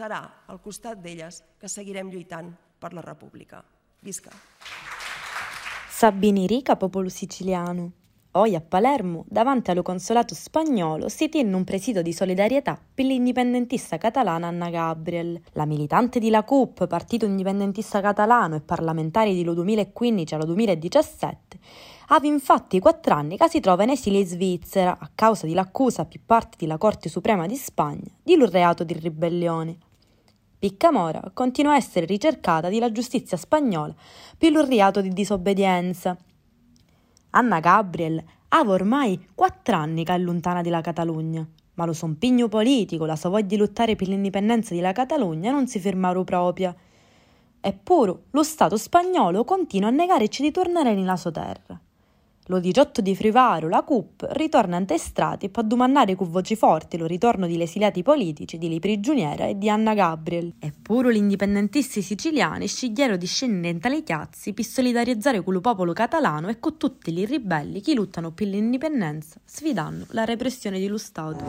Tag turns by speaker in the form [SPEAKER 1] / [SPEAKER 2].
[SPEAKER 1] Serà al costat d'elles que seguirem lluitant per la República. Visca!
[SPEAKER 2] Sabini Rica, popolo siciliano. Oggi a Palermo, davanti allo consolato spagnolo, si tiene un presidio di solidarietà per l'indipendentista catalana Anna Gabriel. La militante di La CUP, partito indipendentista catalano e parlamentare di lo 2015 allo 2017, aveva infatti quattro anni che si trova in esilio in Svizzera a causa dell'accusa più parte della Corte Suprema di Spagna di un reato di ribellione. Piccamora continua a essere ricercata dalla giustizia spagnola per un reato di disobbedienza Anna Gabriel aveva ormai quattro anni che è lontana dalla Catalogna, ma lo sompigno politico, la sua voglia di lottare per l'indipendenza della Catalogna non si fermarono proprio. Eppure lo Stato spagnolo continua a negarci di tornare nella sua terra. Lo 18 di Frivaro, la CUP ritorna ante strati per domandare con voci forti lo ritorno degli esiliati politici di Lipri Giuniera e di Anna Gabriel. Eppure gli indipendentisti siciliani scegliero di scendere in tali chiazzi per solidarizzare con il popolo catalano e con tutti i ribelli che lottano per l'indipendenza, sfidando la repressione dello Stato.